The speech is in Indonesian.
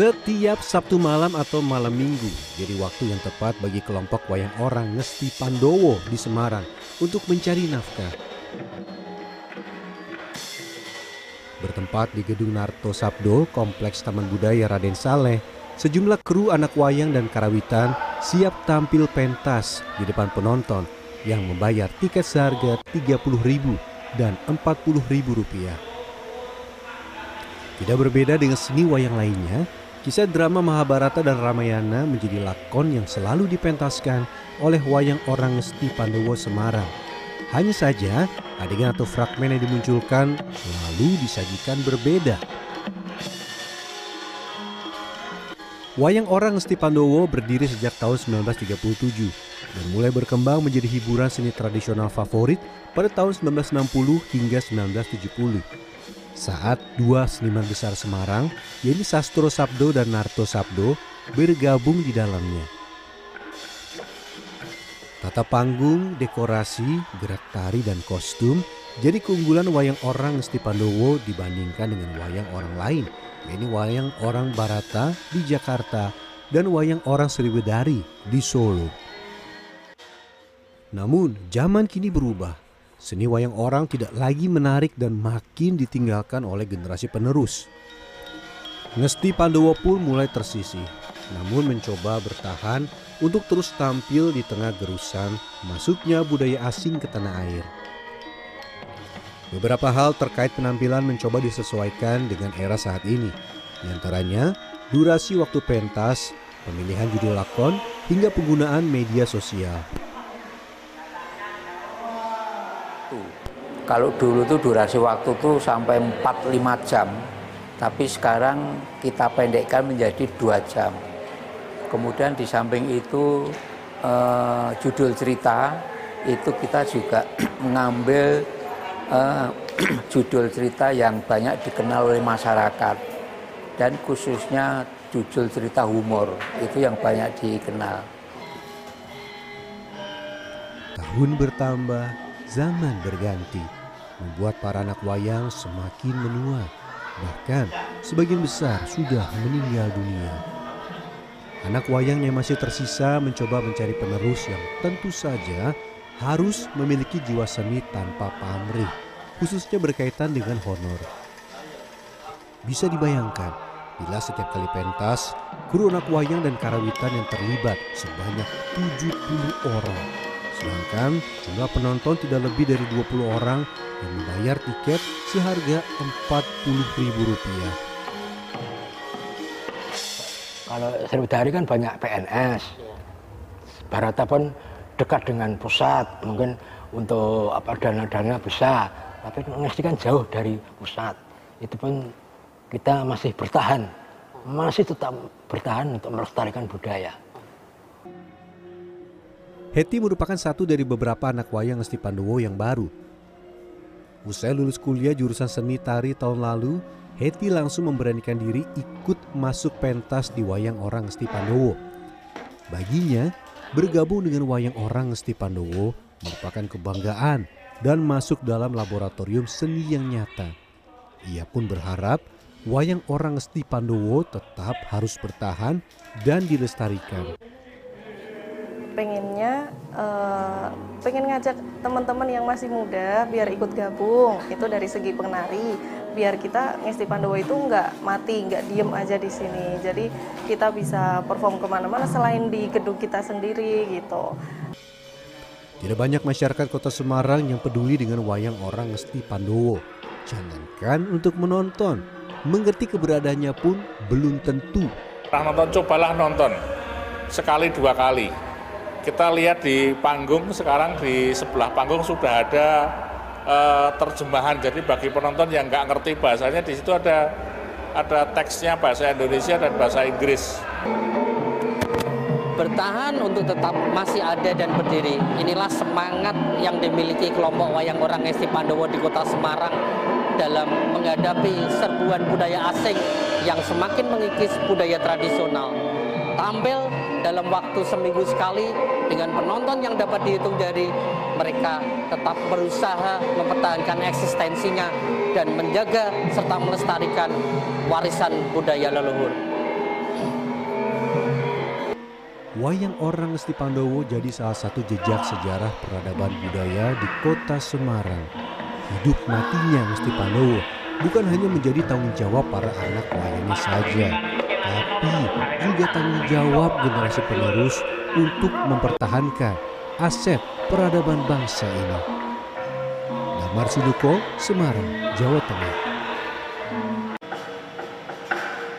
Setiap Sabtu malam atau malam minggu jadi waktu yang tepat bagi kelompok wayang orang Ngesti Pandowo di Semarang untuk mencari nafkah. Bertempat di Gedung Narto Sabdo, Kompleks Taman Budaya Raden Saleh, sejumlah kru anak wayang dan karawitan siap tampil pentas di depan penonton yang membayar tiket seharga Rp30.000 dan Rp40.000. Tidak berbeda dengan seni wayang lainnya, kisah drama Mahabharata dan Ramayana menjadi lakon yang selalu dipentaskan oleh wayang orang Ngesti Pandowo Semarang. Hanya saja, adegan atau fragmen yang dimunculkan selalu disajikan berbeda. Wayang orang Ngesti Pandowo berdiri sejak tahun 1937 dan mulai berkembang menjadi hiburan seni tradisional favorit pada tahun 1960 hingga 1970 saat dua seniman besar Semarang, yaitu Sastro Sabdo dan Narto Sabdo, bergabung di dalamnya. Tata panggung, dekorasi, gerak tari, dan kostum jadi keunggulan wayang orang Ngesti Pandowo dibandingkan dengan wayang orang lain, yaitu wayang orang Barata di Jakarta dan wayang orang Sriwedari di Solo. Namun, zaman kini berubah Seni wayang orang tidak lagi menarik dan makin ditinggalkan oleh generasi penerus. Ngesti Pandowo pun mulai tersisih, namun mencoba bertahan untuk terus tampil di tengah gerusan masuknya budaya asing ke tanah air. Beberapa hal terkait penampilan mencoba disesuaikan dengan era saat ini, di antaranya durasi waktu pentas, pemilihan judul lakon, hingga penggunaan media sosial. Kalau dulu tuh durasi waktu tuh sampai 4-5 jam, tapi sekarang kita pendekkan menjadi dua jam. Kemudian di samping itu eh, judul cerita itu kita juga mengambil eh, judul cerita yang banyak dikenal oleh masyarakat dan khususnya judul cerita humor itu yang banyak dikenal. Tahun bertambah, zaman berganti membuat para anak wayang semakin menua. Bahkan sebagian besar sudah meninggal dunia. Anak wayang yang masih tersisa mencoba mencari penerus yang tentu saja harus memiliki jiwa seni tanpa pamrih, khususnya berkaitan dengan honor. Bisa dibayangkan bila setiap kali pentas, kru anak wayang dan karawitan yang terlibat sebanyak 70 orang. Sedangkan jumlah penonton tidak lebih dari 20 orang yang membayar tiket seharga Rp40.000. Kalau Sriwidari kan banyak PNS. Barata pun dekat dengan pusat, mungkin untuk apa dana-dana bisa, tapi Ngesti kan jauh dari pusat. Itu pun kita masih bertahan, masih tetap bertahan untuk melestarikan budaya. Heti merupakan satu dari beberapa anak wayang Ngesti Pandowo yang baru Usai lulus kuliah jurusan seni tari tahun lalu, Heti langsung memberanikan diri ikut masuk pentas di wayang orang Ngesti Pandowo. Baginya, bergabung dengan wayang orang Ngesti Pandowo merupakan kebanggaan dan masuk dalam laboratorium seni yang nyata. Ia pun berharap wayang orang Ngesti Pandowo tetap harus bertahan dan dilestarikan pengennya uh, pengen ngajak teman-teman yang masih muda biar ikut gabung. Itu dari segi penari. Biar kita ngesti Pandowo itu nggak mati nggak diem aja di sini. Jadi kita bisa perform ke mana-mana selain di gedung kita sendiri gitu. Tidak banyak masyarakat kota Semarang yang peduli dengan wayang orang ngesti Pandowo. Jangankan untuk menonton mengerti keberadaannya pun belum tentu. Nonton? Cobalah nonton. Sekali dua kali kita lihat di panggung sekarang di sebelah panggung sudah ada uh, terjemahan jadi bagi penonton yang nggak ngerti bahasanya di situ ada ada teksnya bahasa Indonesia dan bahasa Inggris bertahan untuk tetap masih ada dan berdiri. Inilah semangat yang dimiliki kelompok wayang orang Esti Pandowo di kota Semarang dalam menghadapi serbuan budaya asing yang semakin mengikis budaya tradisional. Tampil dalam waktu seminggu sekali dengan penonton yang dapat dihitung dari mereka tetap berusaha mempertahankan eksistensinya dan menjaga serta melestarikan warisan budaya leluhur. Wayang orang Ngesti Pandowo jadi salah satu jejak sejarah peradaban budaya di kota Semarang. Hidup matinya Ngesti Pandowo bukan hanya menjadi tanggung jawab para anak wayangnya saja, tapi juga tanggung jawab generasi penerus untuk mempertahankan aset peradaban bangsa ini. Damar Sinuko, Semarang, Jawa Tengah.